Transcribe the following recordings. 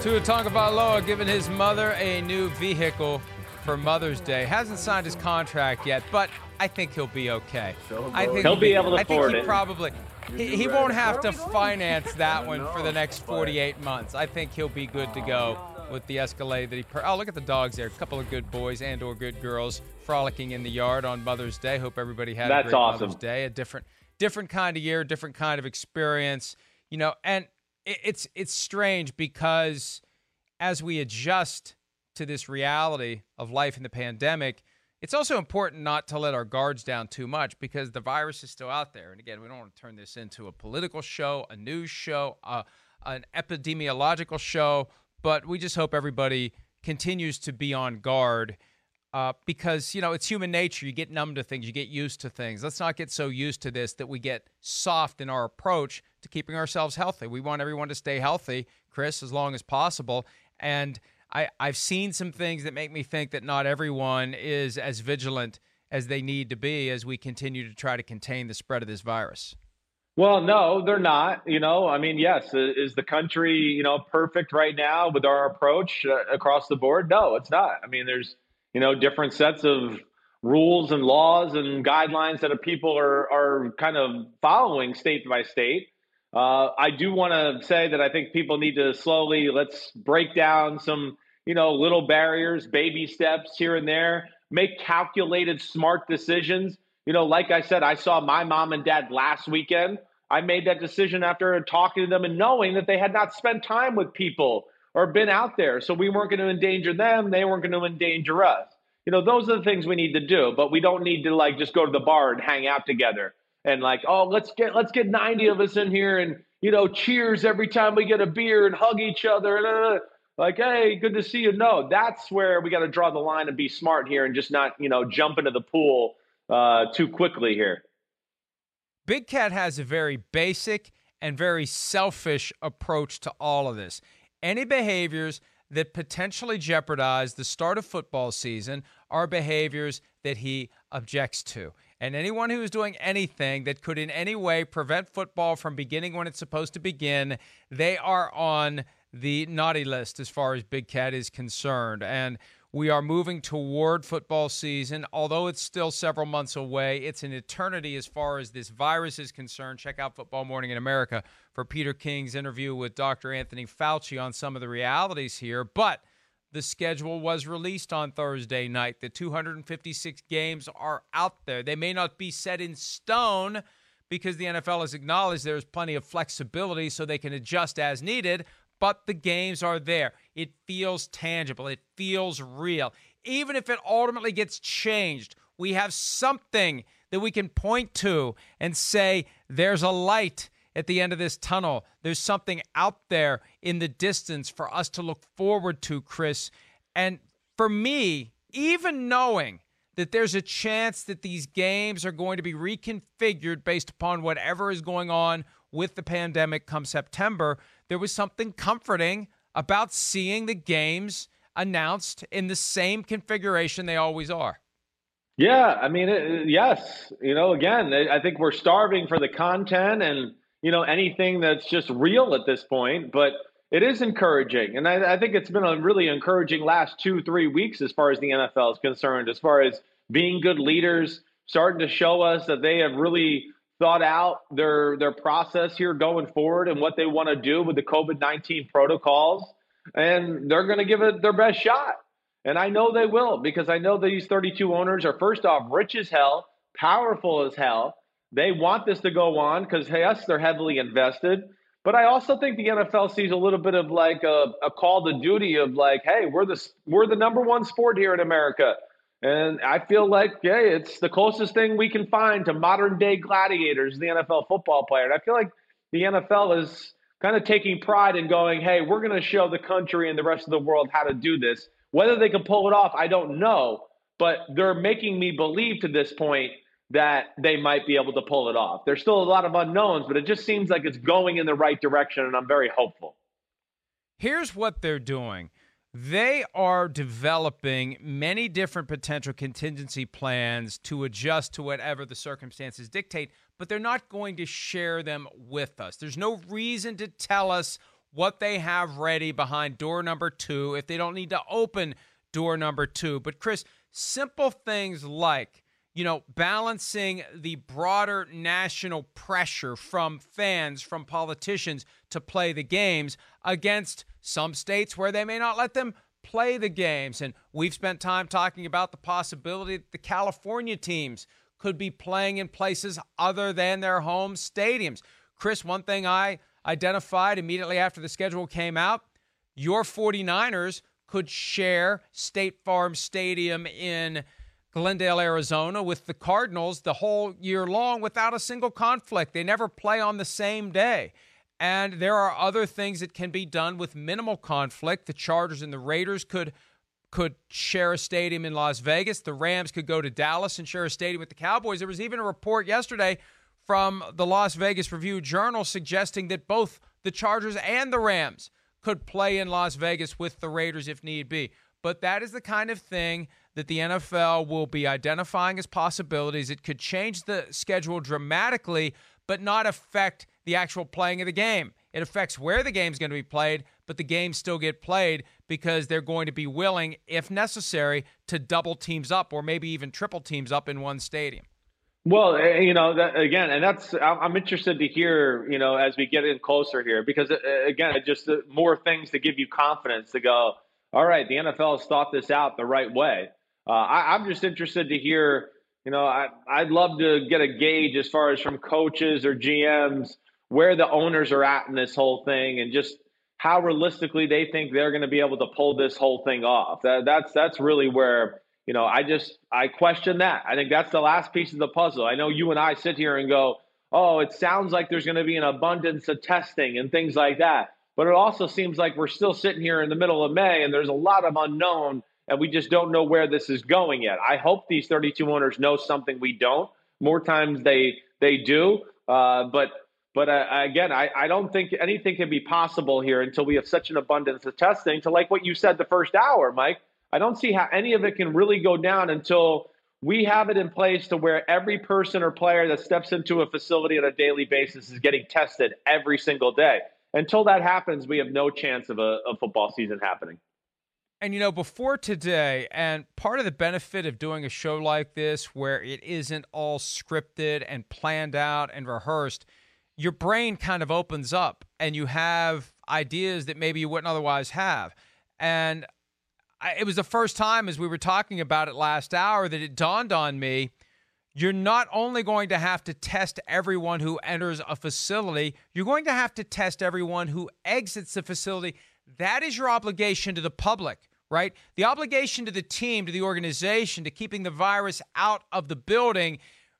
Tua Tagovailoa giving his mother a new vehicle for Mother's Day. Hasn't signed his contract yet, but I think he'll be okay. I think He'll be able to I think he probably he, he won't have to finance that one for the next 48 months. I think he'll be good to go with the Escalade that he. Per- oh, look at the dogs there! A couple of good boys and or good girls frolicking in the yard on Mother's Day. Hope everybody had a great awesome. Mother's Day. A different different kind of year, different kind of experience. You know, and it, it's it's strange because as we adjust to this reality of life in the pandemic, it's also important not to let our guards down too much because the virus is still out there. And again, we don't want to turn this into a political show, a news show, uh, an epidemiological show, but we just hope everybody continues to be on guard uh, because you know it's human nature. You get numb to things, you get used to things. Let's not get so used to this that we get soft in our approach to keeping ourselves healthy. We want everyone to stay healthy, Chris, as long as possible. And I, I've seen some things that make me think that not everyone is as vigilant as they need to be as we continue to try to contain the spread of this virus. Well, no, they're not. You know, I mean, yes, is the country, you know, perfect right now with our approach uh, across the board? No, it's not. I mean, there's, you know, different sets of rules and laws and guidelines that people are are kind of following state by state. Uh, I do want to say that I think people need to slowly let's break down some, you know, little barriers, baby steps here and there, make calculated, smart decisions. You know, like I said, I saw my mom and dad last weekend. I made that decision after talking to them and knowing that they had not spent time with people or been out there. So we weren't going to endanger them. They weren't going to endanger us. You know, those are the things we need to do, but we don't need to like just go to the bar and hang out together and like, oh, let's get let's get 90 of us in here and you know, cheers every time we get a beer and hug each other and uh, like, hey, good to see you. No, that's where we got to draw the line and be smart here and just not, you know, jump into the pool uh, too quickly here. Big Cat has a very basic and very selfish approach to all of this. Any behaviors that potentially jeopardize the start of football season are behaviors that he objects to. And anyone who is doing anything that could in any way prevent football from beginning when it's supposed to begin, they are on the naughty list as far as Big Cat is concerned. And we are moving toward football season. Although it's still several months away, it's an eternity as far as this virus is concerned. Check out Football Morning in America for Peter King's interview with Dr. Anthony Fauci on some of the realities here. But the schedule was released on Thursday night. The 256 games are out there. They may not be set in stone because the NFL has acknowledged there's plenty of flexibility so they can adjust as needed, but the games are there. It feels tangible, it feels real. even if it ultimately gets changed, we have something that we can point to and say, there's a light at the end of this tunnel. There's something out there in the distance for us to look forward to, Chris. And for me, even knowing that there's a chance that these games are going to be reconfigured based upon whatever is going on with the pandemic come September, there was something comforting about seeing the games announced in the same configuration they always are. Yeah, I mean, it, yes. You know, again, I think we're starving for the content and you know anything that's just real at this point, but it is encouraging, and I, I think it's been a really encouraging last two, three weeks as far as the NFL is concerned, as far as being good leaders, starting to show us that they have really thought out their their process here going forward and what they want to do with the COVID nineteen protocols, and they're going to give it their best shot. And I know they will because I know these 32 owners are first off rich as hell, powerful as hell. They want this to go on because yes, they're heavily invested. But I also think the NFL sees a little bit of like a, a call to duty of like, hey, we're the we're the number one sport here in America. And I feel like, yeah, it's the closest thing we can find to modern day gladiators, the NFL football player. And I feel like the NFL is kind of taking pride in going, hey, we're going to show the country and the rest of the world how to do this. Whether they can pull it off, I don't know. But they're making me believe to this point that they might be able to pull it off. There's still a lot of unknowns, but it just seems like it's going in the right direction, and I'm very hopeful. Here's what they're doing they are developing many different potential contingency plans to adjust to whatever the circumstances dictate, but they're not going to share them with us. There's no reason to tell us what they have ready behind door number two if they don't need to open door number two. But, Chris, simple things like you know, balancing the broader national pressure from fans, from politicians to play the games against some states where they may not let them play the games. And we've spent time talking about the possibility that the California teams could be playing in places other than their home stadiums. Chris, one thing I identified immediately after the schedule came out your 49ers could share State Farm Stadium in Glendale, Arizona, with the Cardinals the whole year long without a single conflict. They never play on the same day. And there are other things that can be done with minimal conflict. The Chargers and the Raiders could could share a stadium in Las Vegas. The Rams could go to Dallas and share a stadium with the Cowboys. There was even a report yesterday from the Las Vegas Review Journal suggesting that both the Chargers and the Rams could play in Las Vegas with the Raiders if need be. But that is the kind of thing that the NFL will be identifying as possibilities. It could change the schedule dramatically, but not affect the actual playing of the game. It affects where the game's going to be played, but the games still get played because they're going to be willing, if necessary, to double teams up or maybe even triple teams up in one stadium. Well, eh, you know, that, again, and that's I'm interested to hear, you know, as we get in closer here, because eh, again, just more things to give you confidence to go. All right, the NFL has thought this out the right way. Uh, I, I'm just interested to hear. You know, I, I'd love to get a gauge as far as from coaches or GMs where the owners are at in this whole thing, and just how realistically they think they're going to be able to pull this whole thing off. That, that's that's really where you know I just I question that. I think that's the last piece of the puzzle. I know you and I sit here and go, oh, it sounds like there's going to be an abundance of testing and things like that. But it also seems like we're still sitting here in the middle of May and there's a lot of unknown and we just don't know where this is going yet. I hope these 32 owners know something we don't. More times they they do, uh, but but uh, again, I, I don't think anything can be possible here until we have such an abundance of testing. To like what you said the first hour, Mike, I don't see how any of it can really go down until we have it in place to where every person or player that steps into a facility on a daily basis is getting tested every single day. Until that happens, we have no chance of a, a football season happening. And you know, before today, and part of the benefit of doing a show like this where it isn't all scripted and planned out and rehearsed, your brain kind of opens up and you have ideas that maybe you wouldn't otherwise have. And I, it was the first time as we were talking about it last hour that it dawned on me you're not only going to have to test everyone who enters a facility, you're going to have to test everyone who exits the facility. That is your obligation to the public right? The obligation to the team, to the organization, to keeping the virus out of the building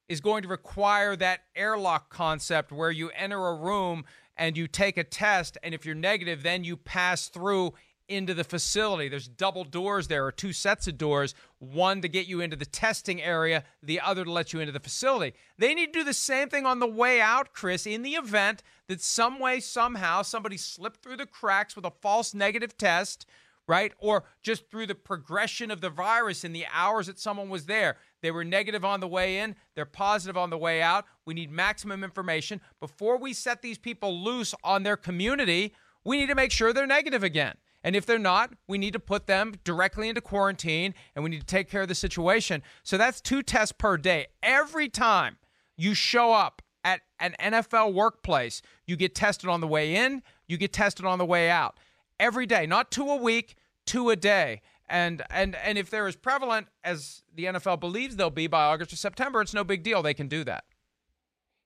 is going to require that airlock concept where you enter a room and you take a test, and if you're negative, then you pass through into the facility. There's double doors there, or two sets of doors one to get you into the testing area, the other to let you into the facility. They need to do the same thing on the way out, Chris, in the event that some way, somehow, somebody slipped through the cracks with a false negative test, right? Or just through the progression of the virus in the hours that someone was there. They were negative on the way in, they're positive on the way out. We need maximum information. Before we set these people loose on their community, we need to make sure they're negative again. And if they're not, we need to put them directly into quarantine and we need to take care of the situation. So that's two tests per day. Every time you show up at an NFL workplace, you get tested on the way in, you get tested on the way out. Every day, not two a week, two a day. And and and if they're as prevalent as the NFL believes they'll be by August or September, it's no big deal. They can do that.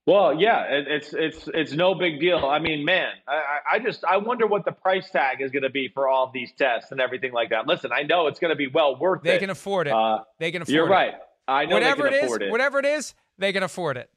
Well, yeah, it, it's it's it's no big deal. I mean, man, I, I just I wonder what the price tag is going to be for all of these tests and everything like that. Listen, I know it's going to be well worth they it. They can afford it. Uh, they can afford you're it. You're right. I know whatever it is, it. whatever it is, they can afford it.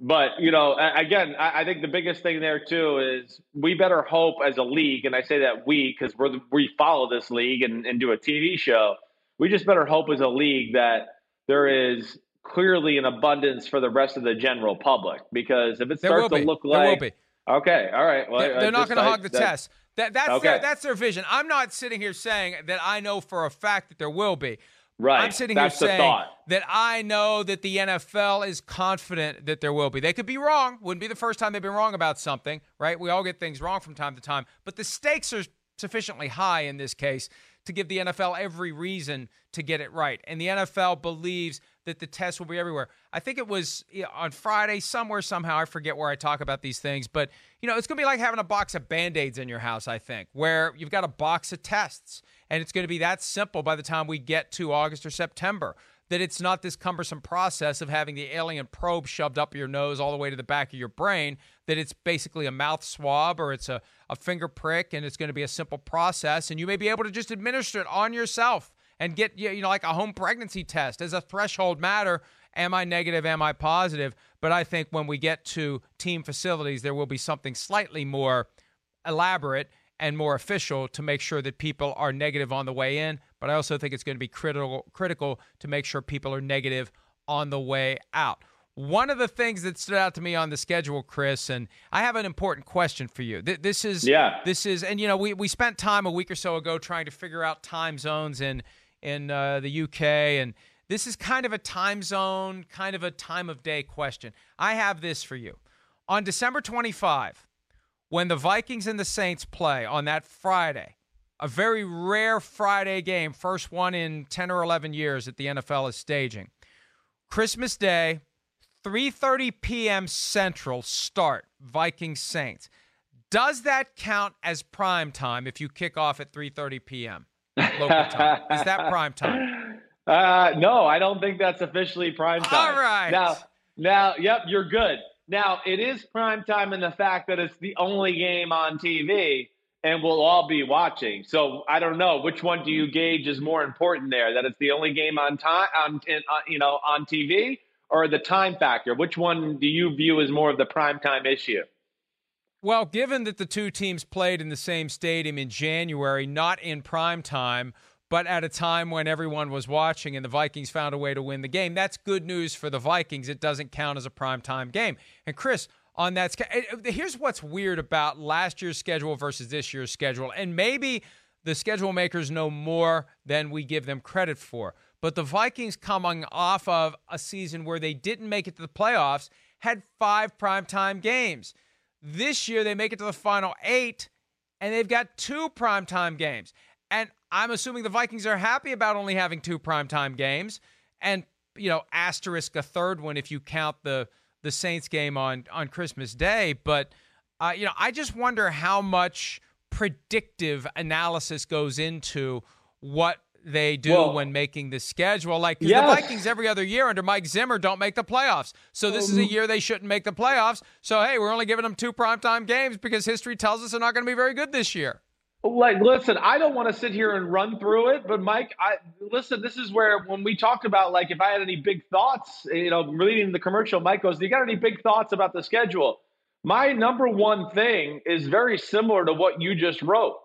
But you know, again, I think the biggest thing there too is we better hope as a league, and I say that we because we we follow this league and, and do a TV show. We just better hope as a league that there is clearly an abundance for the rest of the general public because if it starts to look like okay, all right, well, they're, they're not going to hog the that, test. That, that's okay. their that's their vision. I'm not sitting here saying that I know for a fact that there will be. Right. I'm sitting that's here saying that I know that the NFL is confident that there will be. They could be wrong. Wouldn't be the first time they've been wrong about something, right? We all get things wrong from time to time, but the stakes are sufficiently high in this case to give the NFL every reason to get it right. And the NFL believes that the test will be everywhere. I think it was on Friday, somewhere, somehow. I forget where I talk about these things, but you know, it's going to be like having a box of band aids in your house, I think, where you've got a box of tests, and it's going to be that simple by the time we get to August or September. That it's not this cumbersome process of having the alien probe shoved up your nose all the way to the back of your brain, that it's basically a mouth swab or it's a, a finger prick, and it's going to be a simple process, and you may be able to just administer it on yourself and get you know like a home pregnancy test as a threshold matter. Am I negative? Am I positive? But I think when we get to team facilities, there will be something slightly more elaborate and more official to make sure that people are negative on the way in. But I also think it's going to be critical critical to make sure people are negative on the way out. One of the things that stood out to me on the schedule, Chris, and I have an important question for you. This is yeah. This is, and you know, we we spent time a week or so ago trying to figure out time zones and in uh, the UK. And this is kind of a time zone, kind of a time of day question. I have this for you. On December 25, when the Vikings and the Saints play on that Friday, a very rare Friday game, first one in 10 or 11 years that the NFL is staging. Christmas Day, 3:30 p.m. Central start, Vikings Saints. Does that count as prime time if you kick off at 3:30 p.m.? Local time. Is that prime time? Uh, no, I don't think that's officially prime time. All right. Now, now, yep, you're good. Now, it is prime time in the fact that it's the only game on TV and we'll all be watching. So I don't know which one do you gauge is more important there that it's the only game on time on, in, on uh, you know on TV or the time factor. Which one do you view as more of the prime time issue? Well, given that the two teams played in the same stadium in January, not in prime time, but at a time when everyone was watching and the Vikings found a way to win the game, that's good news for the Vikings. It doesn't count as a prime time game. And Chris, on that, eh, eh, here's what's weird about last year's schedule versus this year's schedule, and maybe the schedule makers know more than we give them credit for. But the Vikings, coming off of a season where they didn't make it to the playoffs, had five primetime games. This year, they make it to the final eight, and they've got two primetime games. And I'm assuming the Vikings are happy about only having two primetime games, and you know, asterisk a third one if you count the the Saints game on on Christmas Day. But uh, you know, I just wonder how much predictive analysis goes into what they do well, when making the schedule. Like yes. the Vikings every other year under Mike Zimmer don't make the playoffs. So this um, is a year they shouldn't make the playoffs. So hey, we're only giving them two primetime games because history tells us they're not going to be very good this year. Like, listen, I don't want to sit here and run through it, but Mike, I listen. This is where when we talked about like if I had any big thoughts, you know, reading the commercial, Mike goes, "Do you got any big thoughts about the schedule?" My number one thing is very similar to what you just wrote,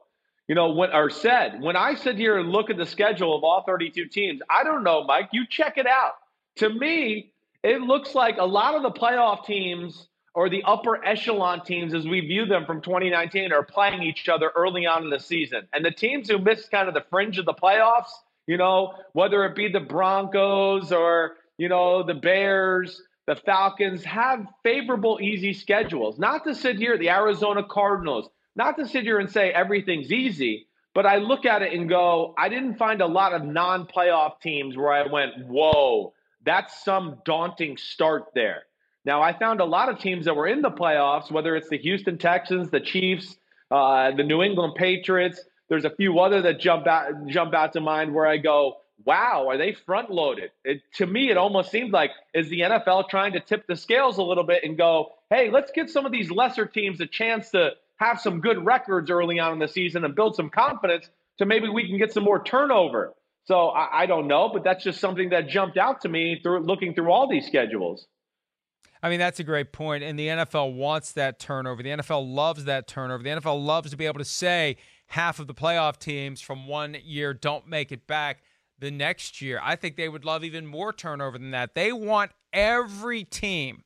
you know, when or said. When I sit here and look at the schedule of all 32 teams, I don't know, Mike. You check it out. To me, it looks like a lot of the playoff teams or the upper echelon teams as we view them from 2019 are playing each other early on in the season. And the teams who missed kind of the fringe of the playoffs, you know, whether it be the Broncos or, you know, the Bears, the Falcons have favorable, easy schedules. Not to sit here, the Arizona Cardinals, not to sit here and say everything's easy, but I look at it and go, I didn't find a lot of non playoff teams where I went, whoa, that's some daunting start there. Now, I found a lot of teams that were in the playoffs, whether it's the Houston Texans, the Chiefs, uh, the New England Patriots. There's a few other that jump out jump out to mind where I go, "Wow, are they front loaded?" It, to me, it almost seemed like is the NFL trying to tip the scales a little bit and go, "Hey, let's give some of these lesser teams a chance to have some good records early on in the season and build some confidence, to maybe we can get some more turnover." So I, I don't know, but that's just something that jumped out to me through looking through all these schedules. I mean, that's a great point. And the NFL wants that turnover. The NFL loves that turnover. The NFL loves to be able to say half of the playoff teams from one year don't make it back the next year. I think they would love even more turnover than that. They want every team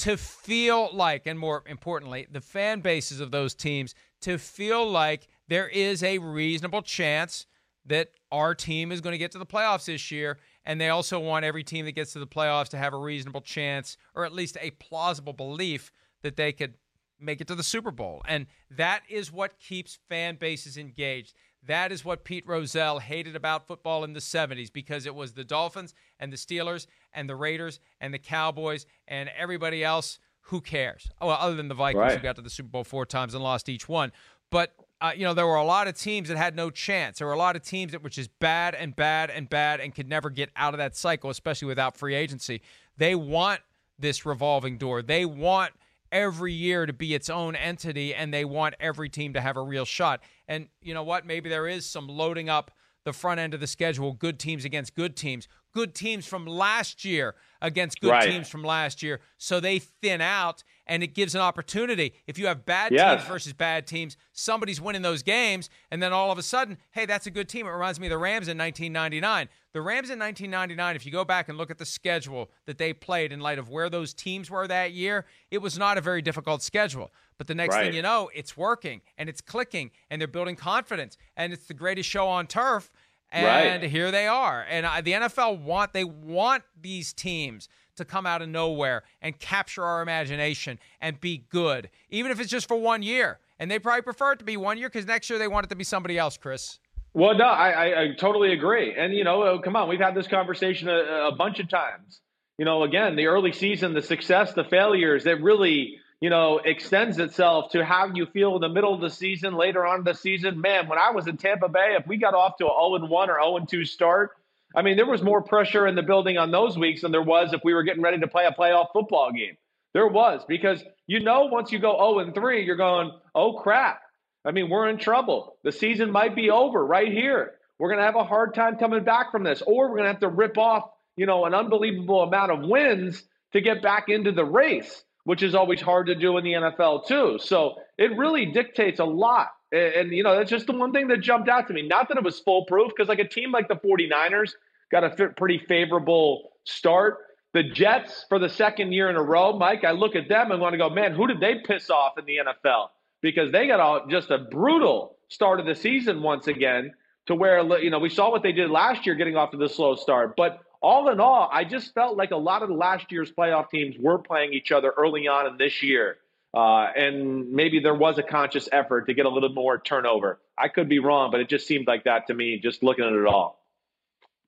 to feel like, and more importantly, the fan bases of those teams to feel like there is a reasonable chance that our team is going to get to the playoffs this year and they also want every team that gets to the playoffs to have a reasonable chance or at least a plausible belief that they could make it to the Super Bowl. And that is what keeps fan bases engaged. That is what Pete Rozelle hated about football in the 70s because it was the Dolphins and the Steelers and the Raiders and the Cowboys and everybody else. Who cares? Oh, well, other than the Vikings right. who got to the Super Bowl four times and lost each one. But uh, you know, there were a lot of teams that had no chance. There were a lot of teams that were just bad and bad and bad and could never get out of that cycle, especially without free agency. They want this revolving door. They want every year to be its own entity and they want every team to have a real shot. And you know what? Maybe there is some loading up the front end of the schedule, good teams against good teams, good teams from last year against good right. teams from last year. So they thin out and it gives an opportunity. If you have bad yes. teams versus bad teams, somebody's winning those games, and then all of a sudden, hey, that's a good team. It reminds me of the Rams in 1999. The Rams in 1999, if you go back and look at the schedule that they played in light of where those teams were that year, it was not a very difficult schedule. But the next right. thing you know, it's working and it's clicking and they're building confidence and it's the greatest show on turf. And right. here they are. And uh, the NFL want they want these teams to come out of nowhere and capture our imagination and be good, even if it's just for one year. And they probably prefer it to be one year because next year they want it to be somebody else, Chris. Well, no, I, I, I totally agree. And, you know, oh, come on, we've had this conversation a, a bunch of times. You know, again, the early season, the success, the failures, it really, you know, extends itself to how you feel in the middle of the season, later on in the season. Man, when I was in Tampa Bay, if we got off to a 0 1 or 0 2 start, I mean, there was more pressure in the building on those weeks than there was if we were getting ready to play a playoff football game. There was because you know once you go 0 and 3, you're going, oh crap. I mean, we're in trouble. The season might be over right here. We're going to have a hard time coming back from this, or we're going to have to rip off, you know, an unbelievable amount of wins to get back into the race, which is always hard to do in the NFL too. So it really dictates a lot and, and, you know, that's just the one thing that jumped out to me. Not that it was foolproof, because like a team like the 49ers got a pretty favorable start. The Jets, for the second year in a row, Mike, I look at them and want to go, man, who did they piss off in the NFL? Because they got all, just a brutal start of the season once again, to where, you know, we saw what they did last year getting off to the slow start. But all in all, I just felt like a lot of last year's playoff teams were playing each other early on in this year. Uh, and maybe there was a conscious effort to get a little more turnover. I could be wrong, but it just seemed like that to me, just looking at it all.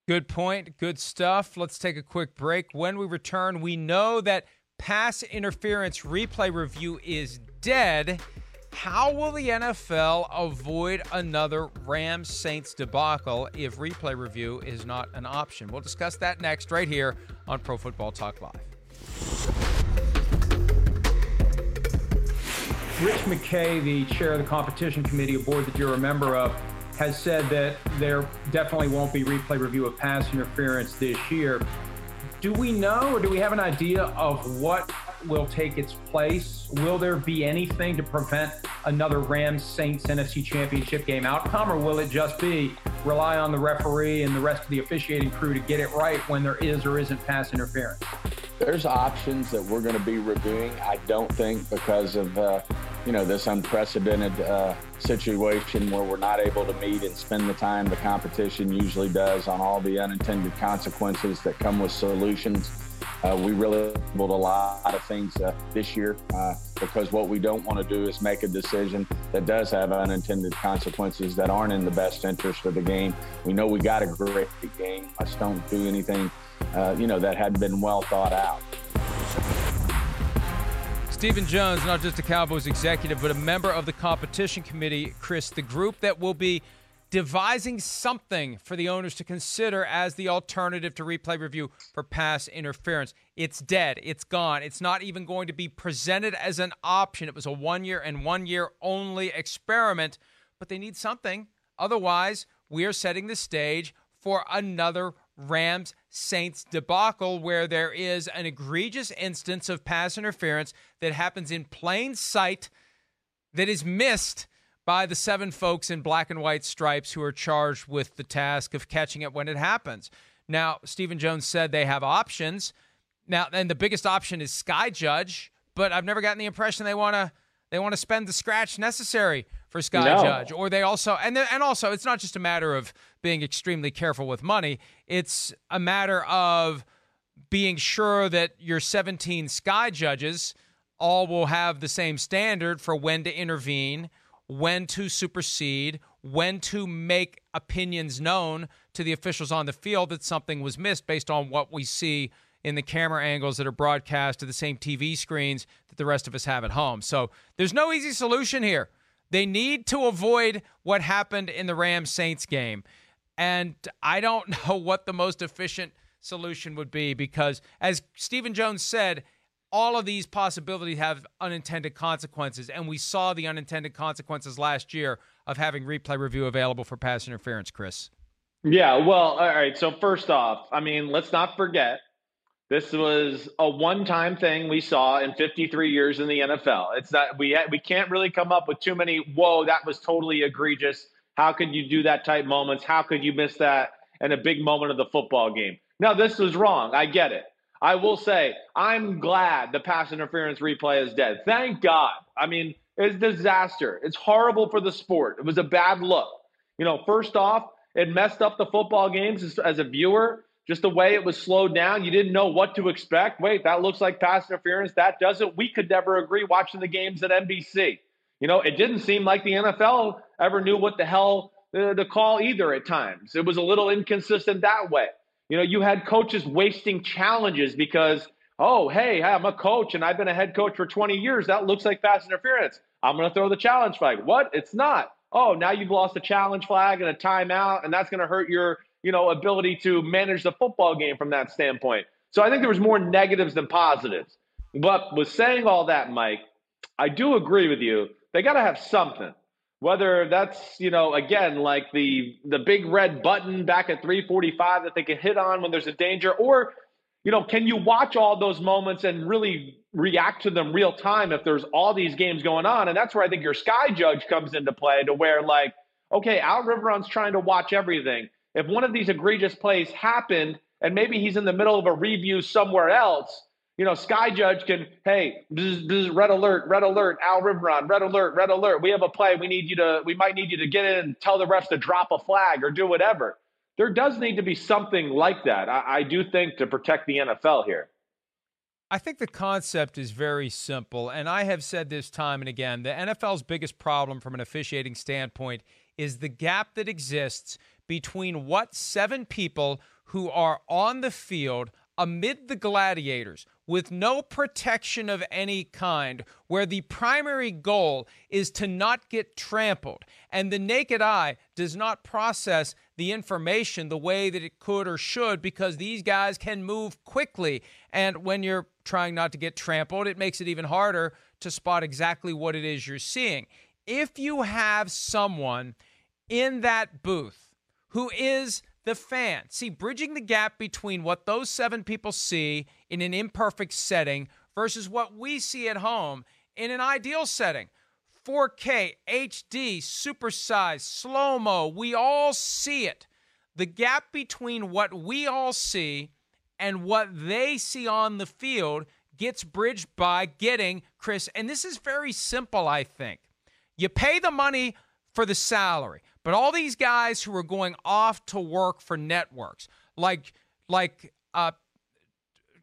Good point. Good stuff. Let's take a quick break. When we return, we know that pass interference replay review is dead. How will the NFL avoid another Rams Saints debacle if replay review is not an option? We'll discuss that next, right here on Pro Football Talk Live. Rich McKay, the chair of the competition committee, a board that you're a member of, has said that there definitely won't be replay review of pass interference this year. Do we know or do we have an idea of what will take its place? Will there be anything to prevent another Rams Saints NFC Championship game outcome, or will it just be rely on the referee and the rest of the officiating crew to get it right when there is or isn't pass interference? There's options that we're going to be reviewing. I don't think because of uh, you know this unprecedented uh, situation where we're not able to meet and spend the time the competition usually does on all the unintended consequences that come with solutions. Uh, we really able a lot of things uh, this year uh, because what we don't want to do is make a decision that does have unintended consequences that aren't in the best interest of the game. We know we got a great game. Let's don't do anything, uh, you know, that hadn't been well thought out. Stephen Jones, not just a Cowboys executive, but a member of the competition committee, Chris, the group that will be devising something for the owners to consider as the alternative to replay review for pass interference. It's dead. It's gone. It's not even going to be presented as an option. It was a one year and one year only experiment, but they need something. Otherwise, we are setting the stage for another Rams Saints debacle where there is an egregious instance of pass interference that happens in plain sight that is missed by the seven folks in black and white stripes who are charged with the task of catching it when it happens. Now, Stephen Jones said they have options. Now, and the biggest option is Sky Judge, but I've never gotten the impression they want to they want to spend the scratch necessary for Sky no. Judge, or they also and and also it's not just a matter of being extremely careful with money. It's a matter of being sure that your 17 Sky judges all will have the same standard for when to intervene, when to supersede, when to make opinions known to the officials on the field that something was missed based on what we see in the camera angles that are broadcast to the same TV screens that the rest of us have at home. So there's no easy solution here. They need to avoid what happened in the Rams Saints game. And I don't know what the most efficient solution would be because, as Stephen Jones said, all of these possibilities have unintended consequences. And we saw the unintended consequences last year of having replay review available for pass interference, Chris. Yeah, well, all right. So, first off, I mean, let's not forget this was a one-time thing we saw in 53 years in the NFL. It's that we we can't really come up with too many. Whoa, that was totally egregious. How could you do that type moments? How could you miss that in a big moment of the football game? Now, this was wrong. I get it. I will say, I'm glad the pass interference replay is dead. Thank God. I mean, it's disaster. It's horrible for the sport. It was a bad look. You know, first off, it messed up the football games as, as a viewer. Just the way it was slowed down, you didn't know what to expect. Wait, that looks like pass interference. That doesn't. We could never agree watching the games at NBC. You know, it didn't seem like the NFL ever knew what the hell uh, to call either at times. It was a little inconsistent that way. You know, you had coaches wasting challenges because, oh, hey, I'm a coach and I've been a head coach for 20 years. That looks like pass interference. I'm going to throw the challenge flag. What? It's not. Oh, now you've lost a challenge flag and a timeout, and that's going to hurt your, you know, ability to manage the football game from that standpoint. So I think there was more negatives than positives. But with saying all that, Mike, I do agree with you. They got to have something whether that's you know again like the the big red button back at 345 that they can hit on when there's a danger or you know can you watch all those moments and really react to them real time if there's all these games going on? And that's where i think your sky judge comes into play to where like okay al riveron's trying to watch everything. If one of these egregious plays happened and maybe he's in the middle of a review somewhere else you know, Sky Judge can, hey, bzz, bzz, red alert, red alert, Al Riveron, red alert, red alert. We have a play. We need you to, we might need you to get in and tell the refs to drop a flag or do whatever. There does need to be something like that. I, I do think to protect the NFL here. I think the concept is very simple. And I have said this time and again the NFL's biggest problem from an officiating standpoint is the gap that exists between what seven people who are on the field amid the gladiators with no protection of any kind, where the primary goal is to not get trampled, and the naked eye does not process the information the way that it could or should because these guys can move quickly. And when you're trying not to get trampled, it makes it even harder to spot exactly what it is you're seeing. If you have someone in that booth who is the fan, see, bridging the gap between what those seven people see in an imperfect setting versus what we see at home in an ideal setting. 4K, HD, supersized, slow mo, we all see it. The gap between what we all see and what they see on the field gets bridged by getting Chris, and this is very simple, I think. You pay the money for the salary, but all these guys who are going off to work for networks, like like uh,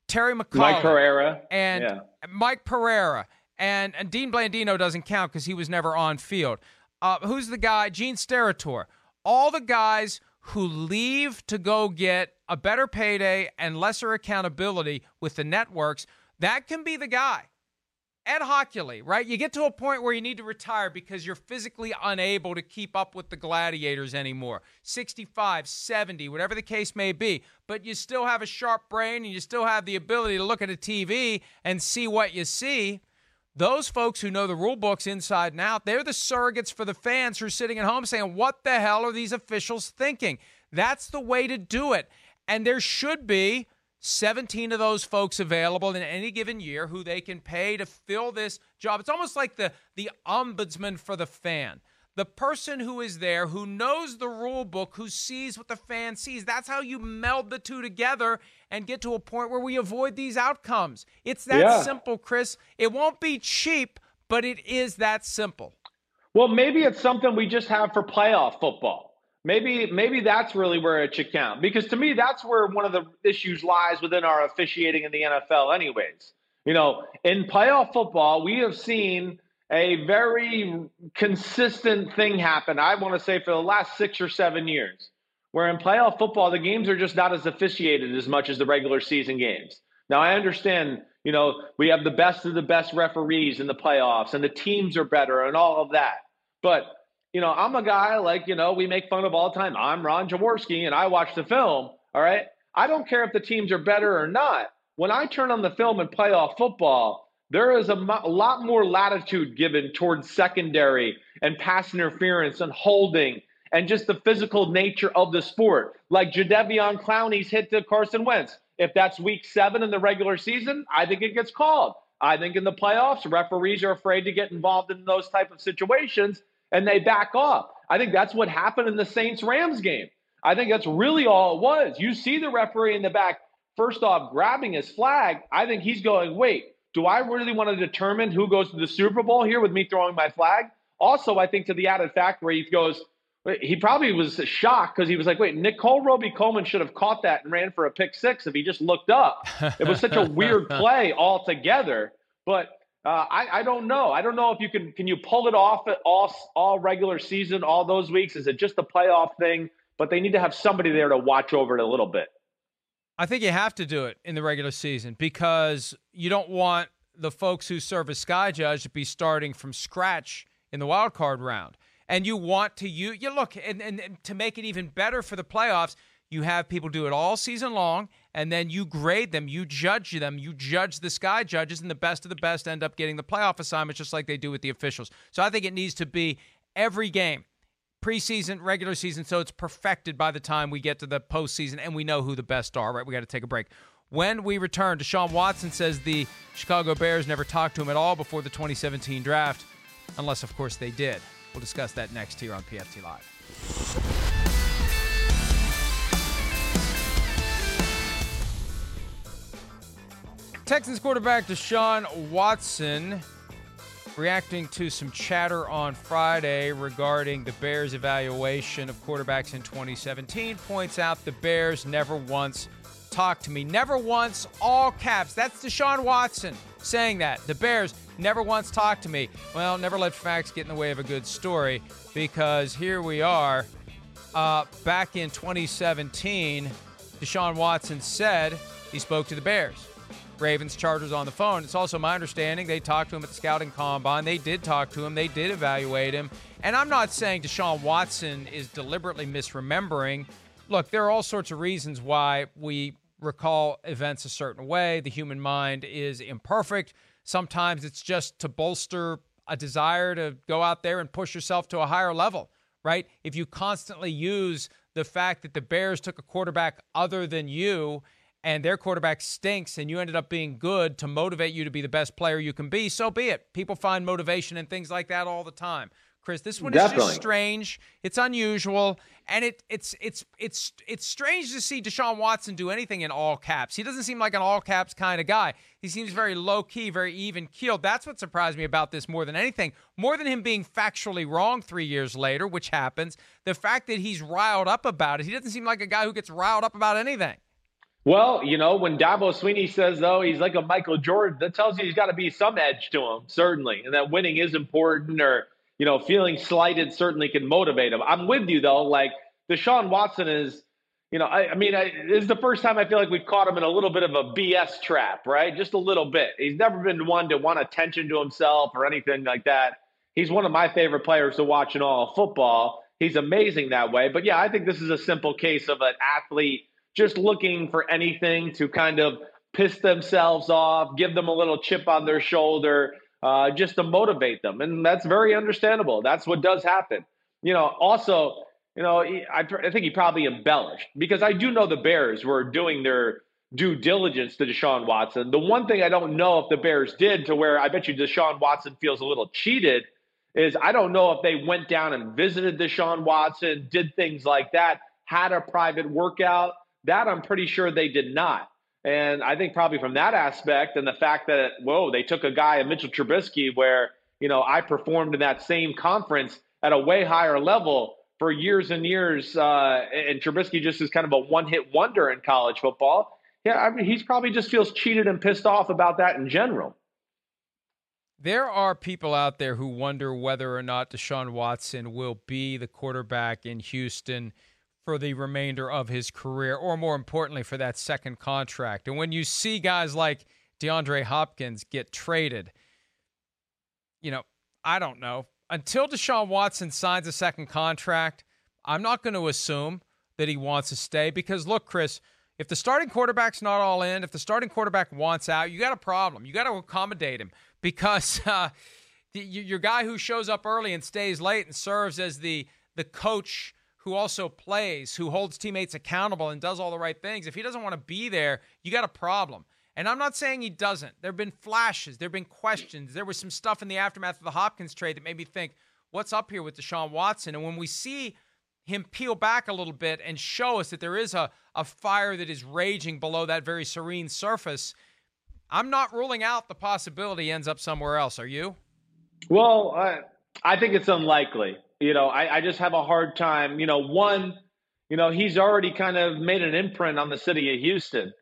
Terry McAulay, Mike Pereira, and yeah. Mike Pereira, and, and Dean Blandino doesn't count because he was never on field. Uh, who's the guy? Gene Steratore. All the guys who leave to go get a better payday and lesser accountability with the networks, that can be the guy. Ed Hochuli, right? You get to a point where you need to retire because you're physically unable to keep up with the gladiators anymore. 65, 70, whatever the case may be. But you still have a sharp brain and you still have the ability to look at a TV and see what you see. Those folks who know the rule books inside and out, they're the surrogates for the fans who are sitting at home saying, What the hell are these officials thinking? That's the way to do it. And there should be 17 of those folks available in any given year who they can pay to fill this job. It's almost like the the ombudsman for the fan. The person who is there, who knows the rule book, who sees what the fan sees. That's how you meld the two together and get to a point where we avoid these outcomes. It's that Yeah. simple, Chris. It won't be cheap, but it is that simple. Well, maybe it's something we just have for playoff football. Maybe maybe that's really where it should count. Because to me, that's where one of the issues lies within our officiating in the NFL, anyways. You know, in playoff football, we have seen a very consistent thing happen, I want to say, for the last six or seven years, where in playoff football, the games are just not as officiated as much as the regular season games. Now, I understand, you know, we have the best of the best referees in the playoffs and the teams are better and all of that. But, you know, I'm a guy like, you know, we make fun of all the time. I'm Ron Jaworski and I watch the film. All right. I don't care if the teams are better or not. When I turn on the film in playoff football, there is a, mo- a lot more latitude given towards secondary and pass interference and holding and just the physical nature of the sport. Like Jadeveon Clowney's hit to Carson Wentz. If that's week seven in the regular season, I think it gets called. I think in the playoffs, referees are afraid to get involved in those type of situations and they back off. I think that's what happened in the Saints Rams game. I think that's really all it was. You see the referee in the back, first off, grabbing his flag. I think he's going, wait, do I really want to determine who goes to the Super Bowl here with me throwing my flag? Also, I think to the added fact where he goes, he probably was shocked because he was like, wait, Nickell Robey-Coleman should have caught that and ran for a pick six if he just looked up. It was such a weird play altogether. But uh, I, I don't know. I don't know if you can can you pull it off all all regular season, all those weeks. Is it just a playoff thing? But they need to have somebody there to watch over it a little bit. I think you have to do it in the regular season because you don't want the folks who serve as sky judge to be starting from scratch in the wild card round. And you want to you you look and, and, and to make it even better for the playoffs, you have people do it all season long and then you grade them, you judge them, you judge the sky judges and the best of the best end up getting the playoff assignments just like they do with the officials. So I think it needs to be every game preseason, regular season, so it's perfected by the time we get to the postseason and we know who the best are, right? We got to take a break. When we return, Deshaun Watson says the Chicago Bears never talked to him at all before the 2017 draft, unless, of course, they did. We'll discuss that next here on PFT Live. Texans quarterback Deshaun Watson reacting to some chatter on Friday regarding the Bears' evaluation of quarterbacks in 2017, points out the Bears never once talked to me. Never once, all caps. That's Deshaun Watson saying that. The Bears never once talked to me. Well, never let facts get in the way of a good story because here we are. Uh, back in 2017, Deshaun Watson said he spoke to the Bears. Ravens Chargers on the phone. It's also my understanding they talked to him at the scouting combine. They did talk to him, they did evaluate him. And I'm not saying Deshaun Watson is deliberately misremembering. Look, there are all sorts of reasons why we recall events a certain way. The human mind is imperfect. Sometimes it's just to bolster a desire to go out there and push yourself to a higher level, right? If you constantly use the fact that the Bears took a quarterback other than you and their quarterback stinks and you ended up being good to motivate you to be the best player you can be, so be it. People find motivation and things like that all the time. Chris. This one Definitely. is just strange. It's unusual, and it it's it's it's it's strange to see Deshaun Watson do anything in all caps. He doesn't seem like an all caps kind of guy. He seems very low key, very even keeled. That's what surprised me about this more than anything. More than him being factually wrong three years later, which happens. The fact that he's riled up about it. He doesn't seem like a guy who gets riled up about anything. Well, you know, when Dabo Swinney says though he's like a Michael Jordan, that tells you he's got to be some edge to him, certainly, and that winning is important or you know, feeling slighted certainly can motivate him. I'm with you though. Like Deshaun Watson is, you know, I, I mean, I, this is the first time I feel like we've caught him in a little bit of a BS trap, right? Just a little bit. He's never been one to want attention to himself or anything like that. He's one of my favorite players to watch in all football. He's amazing that way. But yeah, I think this is a simple case of an athlete just looking for anything to kind of piss themselves off, give them a little chip on their shoulder uh, just to motivate them. And that's very understandable. That's what does happen. You know, also, you know, I, I think he probably embellished because I do know the Bears were doing their due diligence to Deshaun Watson. The one thing I don't know if the Bears did to where I bet you Deshaun Watson feels a little cheated is I don't know if they went down and visited Deshaun Watson, did things like that, had a private workout. That I'm pretty sure they did not. And I think probably from that aspect and the fact that, whoa, they took a guy, Mitchell Trubisky, where, you know, I performed in that same conference at a way higher level for years and years. Uh, and Trubisky just is kind of a one hit wonder in college football. Yeah, I mean, he's probably just feels cheated and pissed off about that in general. There are people out there who wonder whether or not Deshaun Watson will be the quarterback in Houston for the remainder of his career, or more importantly, for that second contract. And when you see guys like DeAndre Hopkins get traded, you know, I don't know. Until Deshaun Watson signs a second contract, I'm not going to assume that he wants to stay because, look, Chris, if the starting quarterback's not all in, if the starting quarterback wants out, you got a problem. You got to accommodate him because uh, the, your guy who shows up early and stays late and serves as the the coach who also plays, who holds teammates accountable and does all the right things, if he doesn't want to be there, you got a problem. And I'm not saying he doesn't. There have been flashes, there have been questions. There was some stuff in the aftermath of the Hopkins trade that made me think, what's up here with Deshaun Watson? And when we see him peel back a little bit and show us that there is a, a fire that is raging below that very serene surface, I'm not ruling out the possibility ends up somewhere else. Are you? Well, I, I think it's unlikely you know, I, I just have a hard time. You know, one, you know, he's already kind of made an imprint on the city of Houston.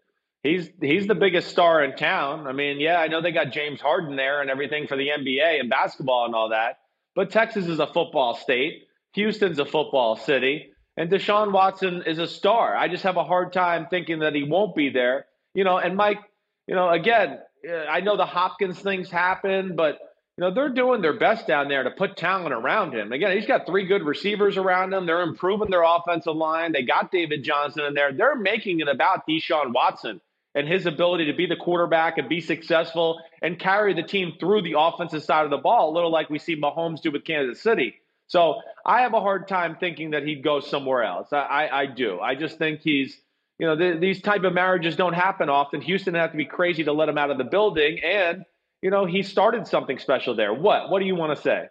He's he's the biggest star in town. I mean, yeah, I know they got James Harden there and everything for the NBA and basketball and all that, but Texas is a football state. Houston's a football city, and Deshaun Watson is a star. I just have a hard time thinking that he won't be there. You know, and Mike, you know, again, uh, I know the Hopkins things happen, but you know, they're doing their best down there to put talent around him. Again, he's got three good receivers around him. They're improving their offensive line. They got David Johnson in there. They're making it about Deshaun Watson and his ability to be the quarterback and be successful and carry the team through the offensive side of the ball, a little like we see Mahomes do with Kansas City. So I have a hard time thinking that he'd go somewhere else. I, I, I do. I just think he's, you know, th- these type of marriages don't happen often. Houston have to be crazy to let him out of the building. And – you know, he started something special there. What? What do you want to say?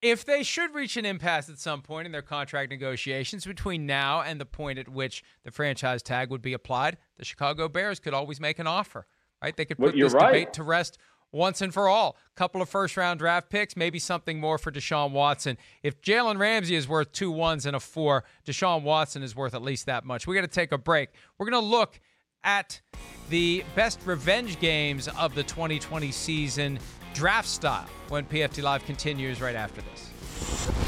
If they should reach an impasse at some point in their contract negotiations between now and the point at which the franchise tag would be applied, the Chicago Bears could always make an offer, right? They could put well, this right. debate to rest once and for all. A Couple of first round draft picks, maybe something more for Deshaun Watson. If Jalen Ramsey is worth two ones and a four, Deshaun Watson is worth at least that much. We got to take a break. We're going to look at the best revenge games of the 2020 season draft style when PFT Live continues right after this.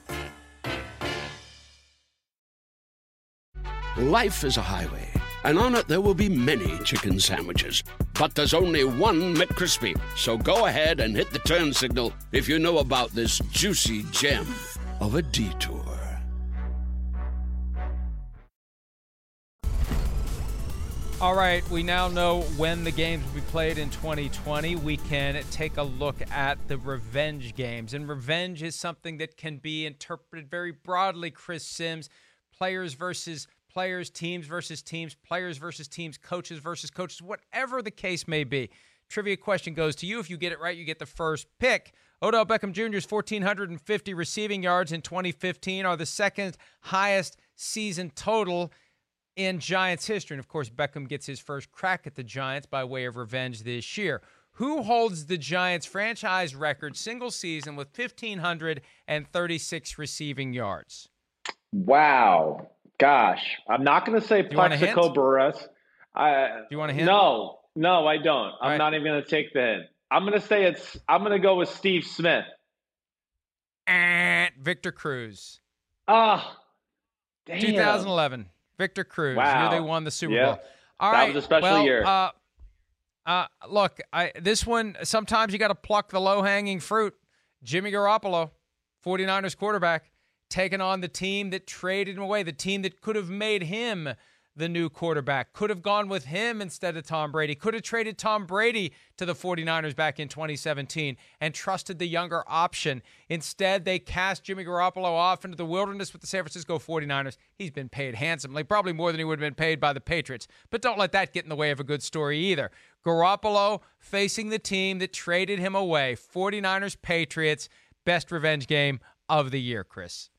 Life is a highway, and on it there will be many chicken sandwiches. But there's only one McCrispy. So go ahead and hit the turn signal if you know about this juicy gem of a detour. All right, we now know when the games will be played in 2020. We can take a look at the revenge games. And revenge is something that can be interpreted very broadly, Chris Sims. Players versus players, teams versus teams, players versus teams, coaches versus coaches, whatever the case may be. Trivia question goes to you. If you get it right, you get the first pick. Odell Beckham Jr.'s 1,450 receiving yards in 2015 are the second highest season total in Giants history. And of course, Beckham gets his first crack at the Giants by way of revenge this year. Who holds the Giants franchise record single season with 1,536 receiving yards? Wow. Gosh. I'm not going to say Plaxico Burress. I, Do you want a hint? No, no, I don't. I'm right. not even going to take the hint. I'm going to say it's, I'm going to go with Steve Smith. And Victor Cruz. Ah, damn. 2011. Victor Cruz. Wow. Year they won the Super Yeah. Bowl. All That right. was a special well, year. Uh, uh, look, I, this one, sometimes you got to pluck the low hanging fruit. Jimmy Garoppolo, 49ers quarterback, taking on the team that traded him away, the team that could have made him the new quarterback, could have gone with him instead of Tom Brady, could have traded Tom Brady to the 49ers back in 2017 and trusted the younger option. Instead, they cast Jimmy Garoppolo off into the wilderness with the San Francisco 49ers. He's been paid handsomely, probably more than he would have been paid by the Patriots. But don't let that get in the way of a good story either. Garoppolo facing the team that traded him away 49ers Patriots, best revenge game of the year, Chris.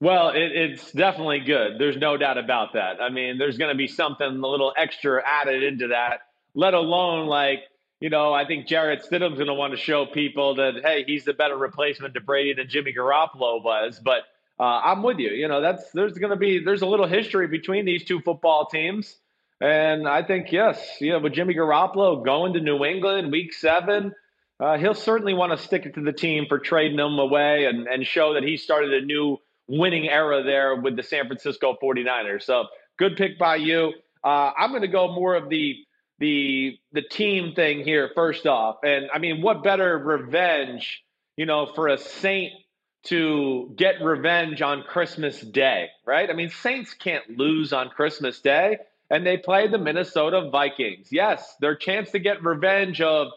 Well, it, it's definitely good. There's no doubt about that. I mean, there's going to be something a little extra added into that, let alone like, you know, I think Jarrett Stidham's going to want to show people that, hey, he's the better replacement to Brady than Jimmy Garoppolo was. But uh, I'm with you. You know, that's there's going to be there's a little history between these two football teams. And I think, yes, you know, with Jimmy Garoppolo going to New England week seven, uh, he'll certainly want to stick it to the team for trading him away and, and show that he started a new winning era there with the San Francisco 49ers. So good pick by you. Uh, I'm going to go more of the the the team thing here first off. And I mean, what better revenge, you know, for a Saint to get revenge on Christmas Day, right? I mean, Saints can't lose on Christmas Day, and they play the Minnesota Vikings. Yes, their chance to get revenge of,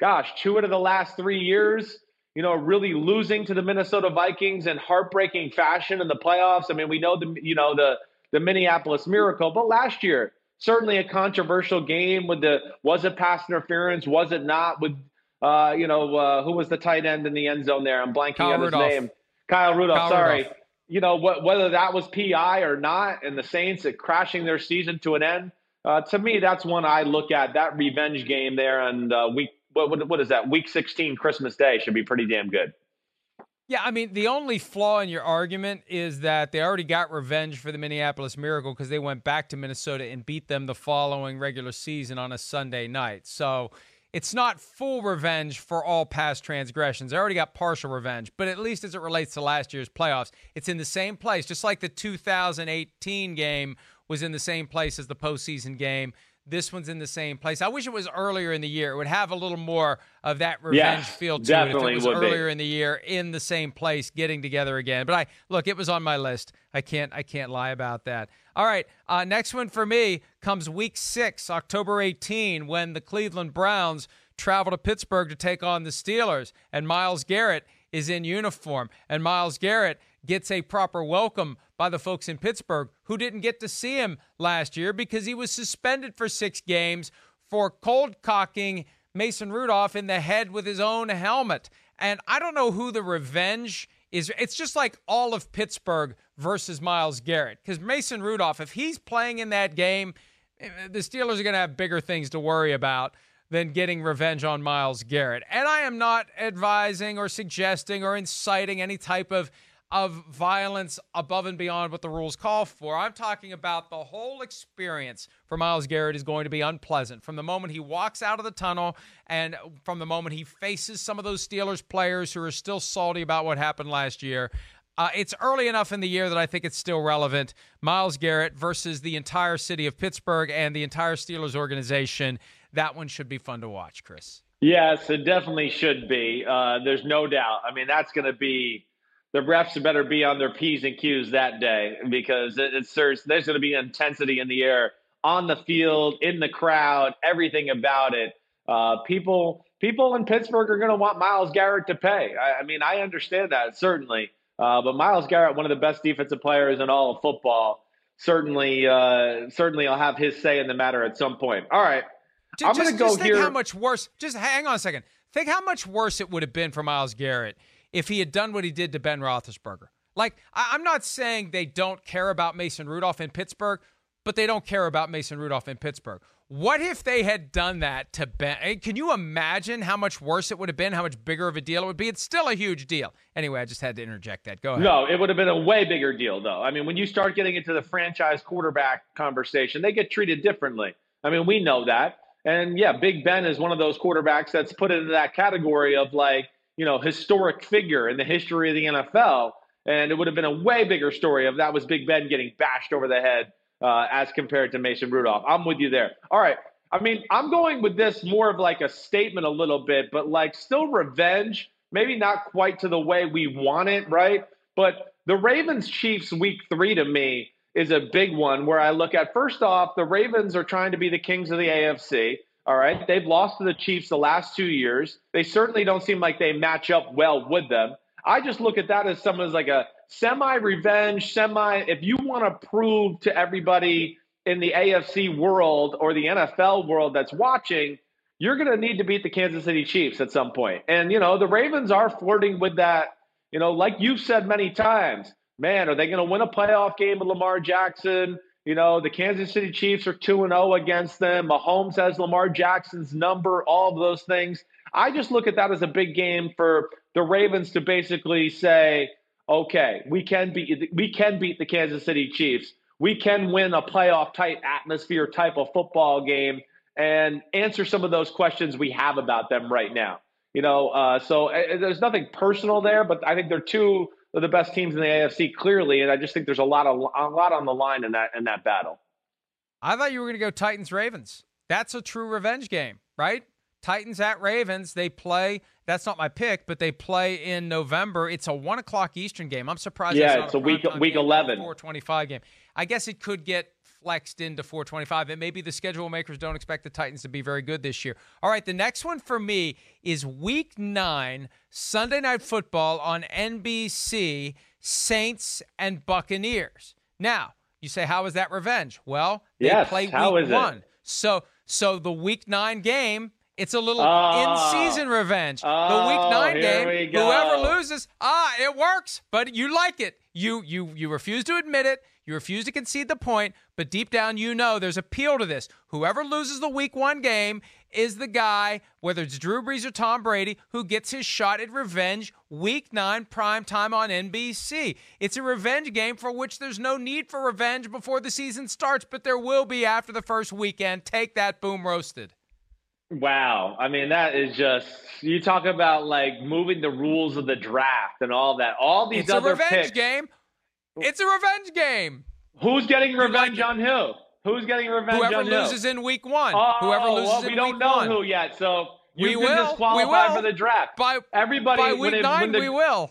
gosh, two out of the last three years you know, really losing to the Minnesota Vikings in heartbreaking fashion in the playoffs. I mean, we know the you know the the Minneapolis Miracle, but last year certainly a controversial game with the was it pass interference, was it not? With uh, you know uh, who was the tight end in the end zone there? I'm blanking Kyle on Rudolph. his name. Kyle Rudolph. Kyle sorry. Rudolph. You know what, whether that was PI or not, and the Saints at crashing their season to an end. Uh, to me, that's one I look at that revenge game there, and uh, week what, what what is that? Week 16, Christmas Day should be pretty damn good. Yeah, I mean, the only flaw in your argument is that they already got revenge for the Minneapolis Miracle because they went back to Minnesota and beat them the following regular season on a Sunday night. So it's not full revenge for all past transgressions. They already got partial revenge, but at least as it relates to last year's playoffs, it's in the same place, just like the 2018 game was in the same place as the postseason game This one's in the same place. I wish it was earlier in the year. It would have a little more of that revenge feel to it if it was earlier be. in the year in the same place, getting together again. But I look, it was on my list. I can't I can't lie about that. All right, uh, next one for me comes week six, October 18, when the Cleveland Browns travel to Pittsburgh to take on the Steelers, and Myles Garrett is in uniform, and Myles Garrett gets a proper welcome by the folks in Pittsburgh who didn't get to see him last year because he was suspended for six games for cold cocking Mason Rudolph in the head with his own helmet. And I don't know who the revenge is. It's just like all of Pittsburgh versus Myles Garrett because Mason Rudolph, if he's playing in that game, eh, the Steelers are going to have bigger things to worry about than getting revenge on Myles Garrett. And I am not advising or suggesting or inciting any type of of violence above and beyond what the rules call for. I'm talking about the whole experience for Myles Garrett is going to be unpleasant from the moment he walks out of the tunnel and from the moment he faces some of those Steelers players who are still salty about what happened last year. Uh, it's early enough in the year that I think it's still relevant. Myles Garrett versus the entire city of Pittsburgh and the entire Steelers organization. That one should be fun to watch, Chris. Yes, it definitely should be. Uh, there's no doubt. I mean, that's going to be the refs better be on their p's and q's that day because it, it's there's, there's going to be intensity in the air on the field, in the crowd, everything about it. Uh, people people in Pittsburgh are going to want Myles Garrett to pay. I, I mean, I understand that certainly, uh, but Myles Garrett, one of the best defensive players in all of football, certainly uh, certainly will have his say in the matter at some point. All right. I'm going to go just think here. how much worse. Just hang on a second. Think how much worse it would have been for Myles Garrett if he had done what he did to Ben Roethlisberger. Like, I, I'm not saying they don't care about Mason Rudolph in Pittsburgh, but they don't care about Mason Rudolph in Pittsburgh. What if they had done that to Ben? Can you imagine how much worse it would have been? How much bigger of a deal it would be? It's still a huge deal. Anyway, I just had to interject that. Go ahead. No, it would have been a way bigger deal, though. I mean, when you start getting into the franchise quarterback conversation, they get treated differently. I mean, we know that. And yeah, Big Ben is one of those quarterbacks that's put into that category of like, you know, historic figure in the history of the NFL. And it would have been a way bigger story if that was Big Ben getting bashed over the head uh, as compared to Mason Rudolph. I'm with you there. All right. I mean, I'm going with this more of like a statement a little bit, but like still revenge, maybe not quite to the way we want it, right? But the Ravens Chiefs week three to me is a big one where I look at first off, the Ravens are trying to be the kings of the AFC. All right. They've lost to the Chiefs the last two years. They certainly don't seem like they match up well with them. I just look at that as someone as like a semi revenge, semi. If you want to prove to everybody in the AFC world or the NFL world that's watching, you're going to need to beat the Kansas City Chiefs at some point. And, you know, the Ravens are flirting with that, you know, like you've said many times. Man, are they going to win a playoff game with Lamar Jackson? You know, the Kansas City Chiefs are 2 and 0 against them. Mahomes has Lamar Jackson's number, all of those things. I just look at that as a big game for the Ravens to basically say, okay, we can beat we can beat the Kansas City Chiefs. We can win a playoff type atmosphere type of football game and answer some of those questions we have about them right now. You know, uh, so uh, there's nothing personal there, but I think they're two the best teams in the AFC clearly, and I just think there's a lot of a lot on the line in that in that battle. I thought you were going to go Titans Ravens. That's a true revenge game, right? Titans at Ravens. They play. That's not my pick, but they play in November. It's a one o'clock Eastern game. I'm surprised. Yeah, it's, it's a week week eleven, four twenty five game. I guess it could get flexed into 425. And maybe the schedule makers don't expect the Titans to be very good this year. All right, the next one for me is week nine, Sunday night football on NBC, Saints and Buccaneers. Now, you say, how is that revenge? Well, they yes, play week one. It? So so the week nine game, it's a little oh, in-season revenge. Oh, the week nine game, whoever loses, ah, it works, but you like it. You you you refuse to admit it. You refuse to concede the point, but deep down you know there's appeal to this. Whoever loses the week one game is the guy, whether it's Drew Brees or Tom Brady, who gets his shot at revenge week nine, prime time on NBC. It's a revenge game for which there's no need for revenge before the season starts, but there will be after the first weekend. Take that, boom roasted. Wow. I mean, that is just you talk about like moving the rules of the draft and all that. All these other things. it's other a revenge picks. game. It's a revenge game. Who's getting revenge like on who? Who's getting revenge Whoever on who? Whoever loses in week one. Oh, Whoever loses well, in we don't week know one. who yet. So you We can will. disqualify We will. for the draft. By Everybody by week it- nine, the- we will.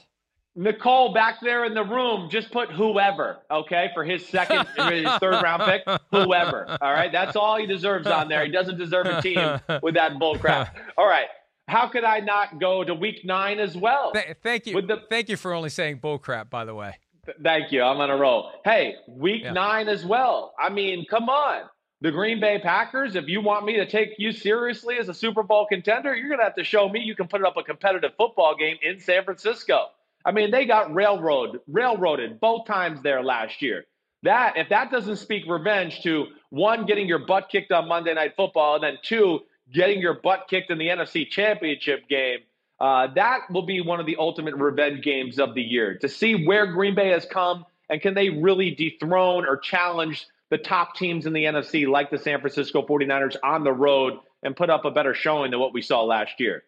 Nicole back there in the room, just put whoever, okay, for his second, his third round pick, whoever. All right, that's all he deserves on there. He doesn't deserve a team with that bull crap. All right, how could I not go to week nine as well? Th- thank you. The- thank you for only saying bullcrap. By the way. Th- Thank you. I'm on a roll. Hey, week Yeah. nine as well. I mean, come on. The Green Bay Packers, if you want me to take you seriously as a Super Bowl contender, you're going to have to show me you can put up a competitive football game in San Francisco. I mean, they got railroad, railroaded both times there last year. That if that doesn't speak revenge to one getting your butt kicked on Monday Night Football, and then two getting your butt kicked in the NFC Championship game, uh, that will be one of the ultimate revenge games of the year to see where Green Bay has come and can they really dethrone or challenge the top teams in the NFC like the San Francisco 49ers on the road and put up a better showing than what we saw last year.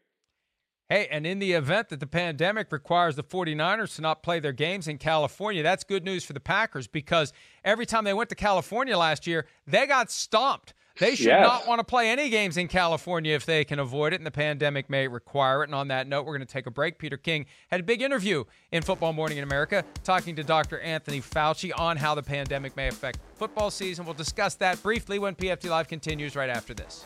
Hey, and in the event that the pandemic requires the 49ers to not play their games in California, that's good news for the Packers because every time they went to California last year, they got stomped. They should Yes. not want to play any games in California if they can avoid it, and the pandemic may require it. And on that note, we're going to take a break. Peter King had a big interview in Football Morning in America talking to Dr. Anthony Fauci on how the pandemic may affect football season. We'll discuss that briefly when PFT Live continues right after this.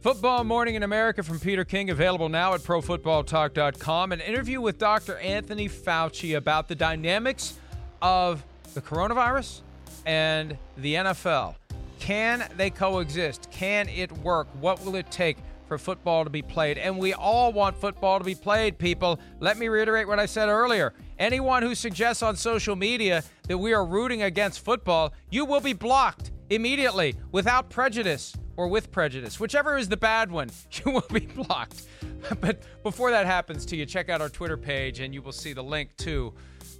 Football Morning in America from Peter King, available now at ProFootballTalk.com. An interview with Dr. Anthony Fauci about the dynamics of the coronavirus and the NFL. Can they coexist? Can it work? What will it take for football to be played? And we all want football to be played, people. Let me reiterate what I said earlier. Anyone who suggests on social media that we are rooting against football, you will be blocked immediately without prejudice or with prejudice. Whichever is the bad one, you will be blocked. But before that happens to you, check out our Twitter page and you will see the link to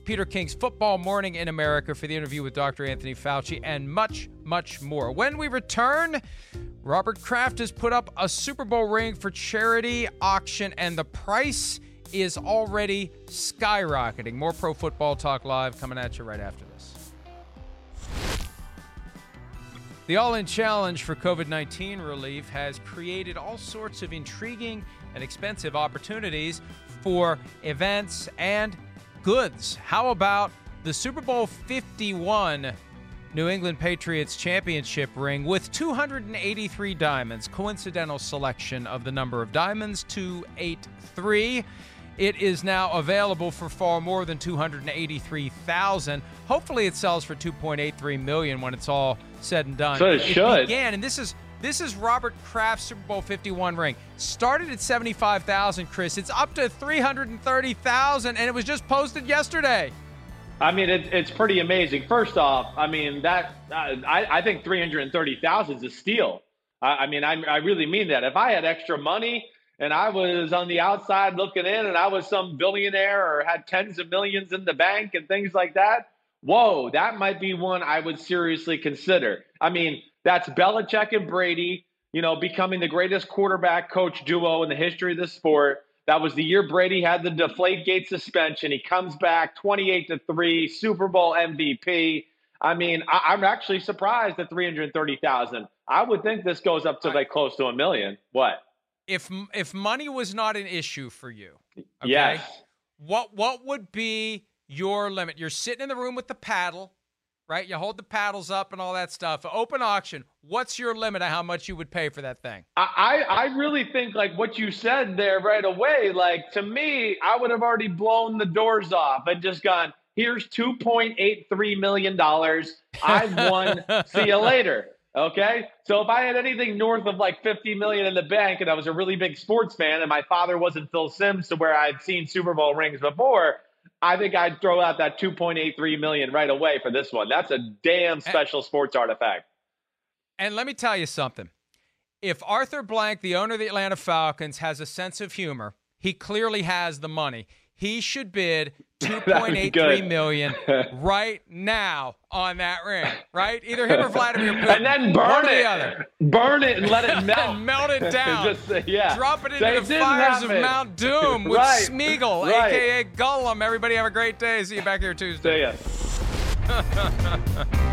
Peter King's Football Morning in America for the interview with Dr. Anthony Fauci and much, much more. When we return, Robert Kraft has put up a Super Bowl ring for charity auction and the price is already skyrocketing. More Pro Football Talk Live coming at you right after this. The All In Challenge for COVID 19 relief has created all sorts of intriguing and expensive opportunities for events and goods. How about the Super Bowl 51 New England Patriots championship ring with 283 diamonds? Coincidental selection of the number of diamonds, 283. It is now available for far more than 283,000. Hopefully, it sells for 2.83 million when it's all said and done. So it should. began, and this is this is Robert Kraft's Super Bowl 51 ring. Started at 75,000, Chris. It's up to 330,000, and it was just posted yesterday. I mean, it, it's pretty amazing. First off, I mean that uh, I, I think three hundred and thirty thousand is a steal. I, I mean, I, I really mean that. If I had extra money and I was on the outside looking in, and I was some billionaire or had tens of millions in the bank and things like that, whoa, that might be one I would seriously consider. I mean, that's Belichick and Brady, you know, becoming the greatest quarterback coach duo in the history of the sport. That was the year Brady had the Deflategate suspension. He comes back 28 to 3, Super Bowl MVP. I mean, I, I'm actually surprised at 330,000. I would think this goes up to like close to a million. What? If if money was not an issue for you, okay, Yes. what what would be your limit? You're sitting in the room with the paddle, right? You hold the paddles up and all that stuff. Open auction. What's your limit of how much you would pay for that thing? I, I really think like what you said there right away, like to me, I would have already blown the doors off and just gone, here's $2.83 million. I won. See you later. Okay. So if I had anything north of like 50 million in the bank and I was a really big sports fan and my father wasn't Phil Sims to where I'd seen Super Bowl rings before, I think I'd throw out that 2.83 million right away for this one. That's a damn special sports artifact. And let me tell you something. If Arthur Blank, the owner of the Atlanta Falcons, has a sense of humor, he clearly has the money. He should bid That'd be 2.83 good. million right now on that ring. Right? Either him or Vladimir Putin. and then burn One or it. the other. Burn it and let it melt. And melt it down. Just, yeah. Drop it into the fires of. Mount Doom with Right. Smeagol, Right. aka Gollum. Everybody have a great day. See you back here Tuesday. See ya.